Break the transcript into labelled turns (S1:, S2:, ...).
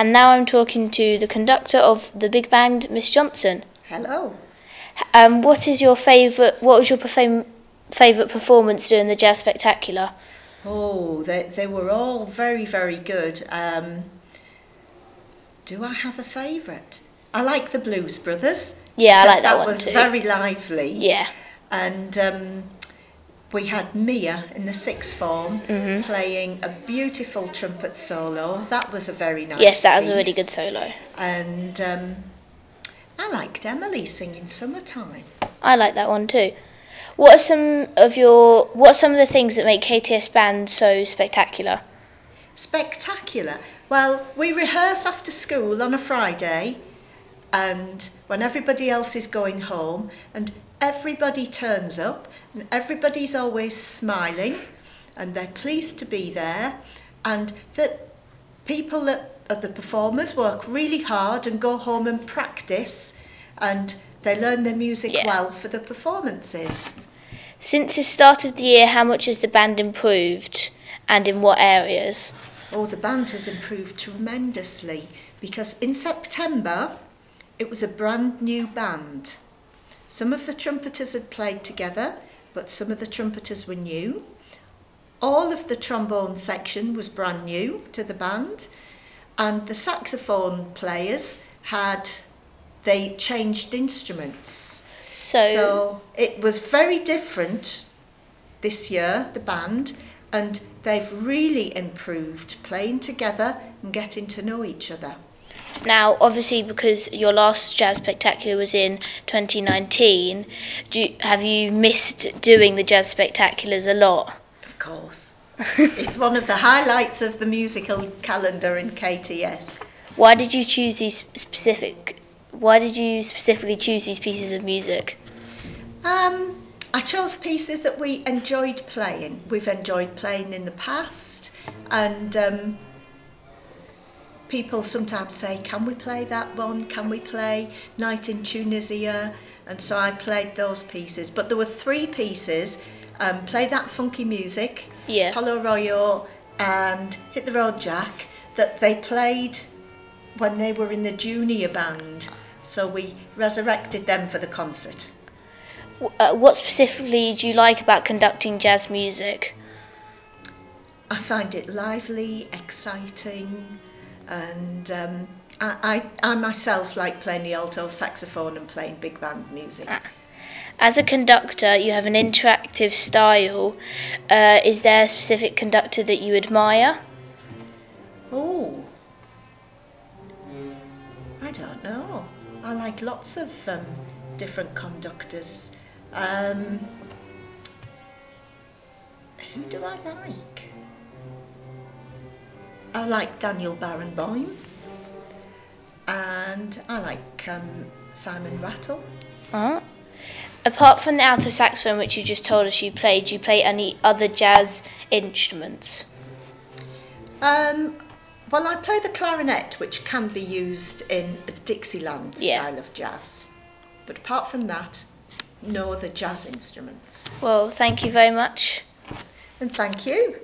S1: And now I'm talking to the conductor of the big band, Miss Johnston.
S2: Hello.
S1: Um, what is your favourite? What was your favourite performance during the Jazz Spectacular?
S2: Oh, they they were all very very good. Um, do I have a favourite? I like the Blues Brothers.
S1: Yeah, I like that,
S2: that
S1: one
S2: was
S1: too.
S2: very lively.
S1: Yeah.
S2: And um, we had Mia in the sixth form
S1: Mhm.
S2: playing a beautiful trumpet solo. That was a very nice.
S1: Yes, that was a really good solo.
S2: And um, I liked Emily singing "Summertime."
S1: I like that one too. What are some of your what are some of the things that make KTS band so spectacular?
S2: Spectacular. Well, we rehearse after school on a Friday, and when everybody else is going home, and everybody turns up, and everybody's always smiling, and they're pleased to be there, and that people that are the performers work really hard and go home and practice, and they learn their music
S1: Yeah.
S2: well for the performances.
S1: Since the start of the year, how much has the band improved, and in what areas?
S2: Oh, the band has improved tremendously because in September it was a brand new band. Some of the trumpeters had played together, but some of the trumpeters were new. All of the trombone section was brand new to the band, and the saxophone players had they changed instruments.
S1: So,
S2: So it was very different this year, the band, and they've really improved playing together and getting to know each other.
S1: Now, obviously, because your last Jazz Spectacular was in 2019, do you, have you missed doing the Jazz Spectaculars a lot?
S2: Of course. it's one of the highlights of the musical calendar in KTS.
S1: Why did you choose these specific? Why did you specifically choose these pieces of music?
S2: Um, I chose pieces that we enjoyed playing. We've enjoyed playing in the past, and um, people sometimes say, Can we play that one? Can we play Night in Tunisia? And so I played those pieces. But there were three pieces um, Play That Funky Music,
S1: Yeah.
S2: Polo Royo, and Hit the Road Jack that they played when they were in the junior band. So we resurrected them for the concert.
S1: Uh, what specifically do you like about conducting jazz music?
S2: I find it lively, exciting, and um, I, I, I myself like playing the alto saxophone and playing big band music.
S1: Ah. As a conductor, you have an interactive style. Uh, is there a specific conductor that you admire?
S2: Oh, I don't know. I like lots of um, different conductors. Um, who do I like? I like Daniel Barenboim, and I like um, Simon Rattle.
S1: Uh, apart from the alto saxophone, which you just told us you played, do you play any other jazz instruments?
S2: Um, well, I play the clarinet, which can be used in a Dixieland
S1: Yeah.
S2: style of jazz. But apart from that, no other jazz instruments.
S1: Well, thank you very much.
S2: And thank you.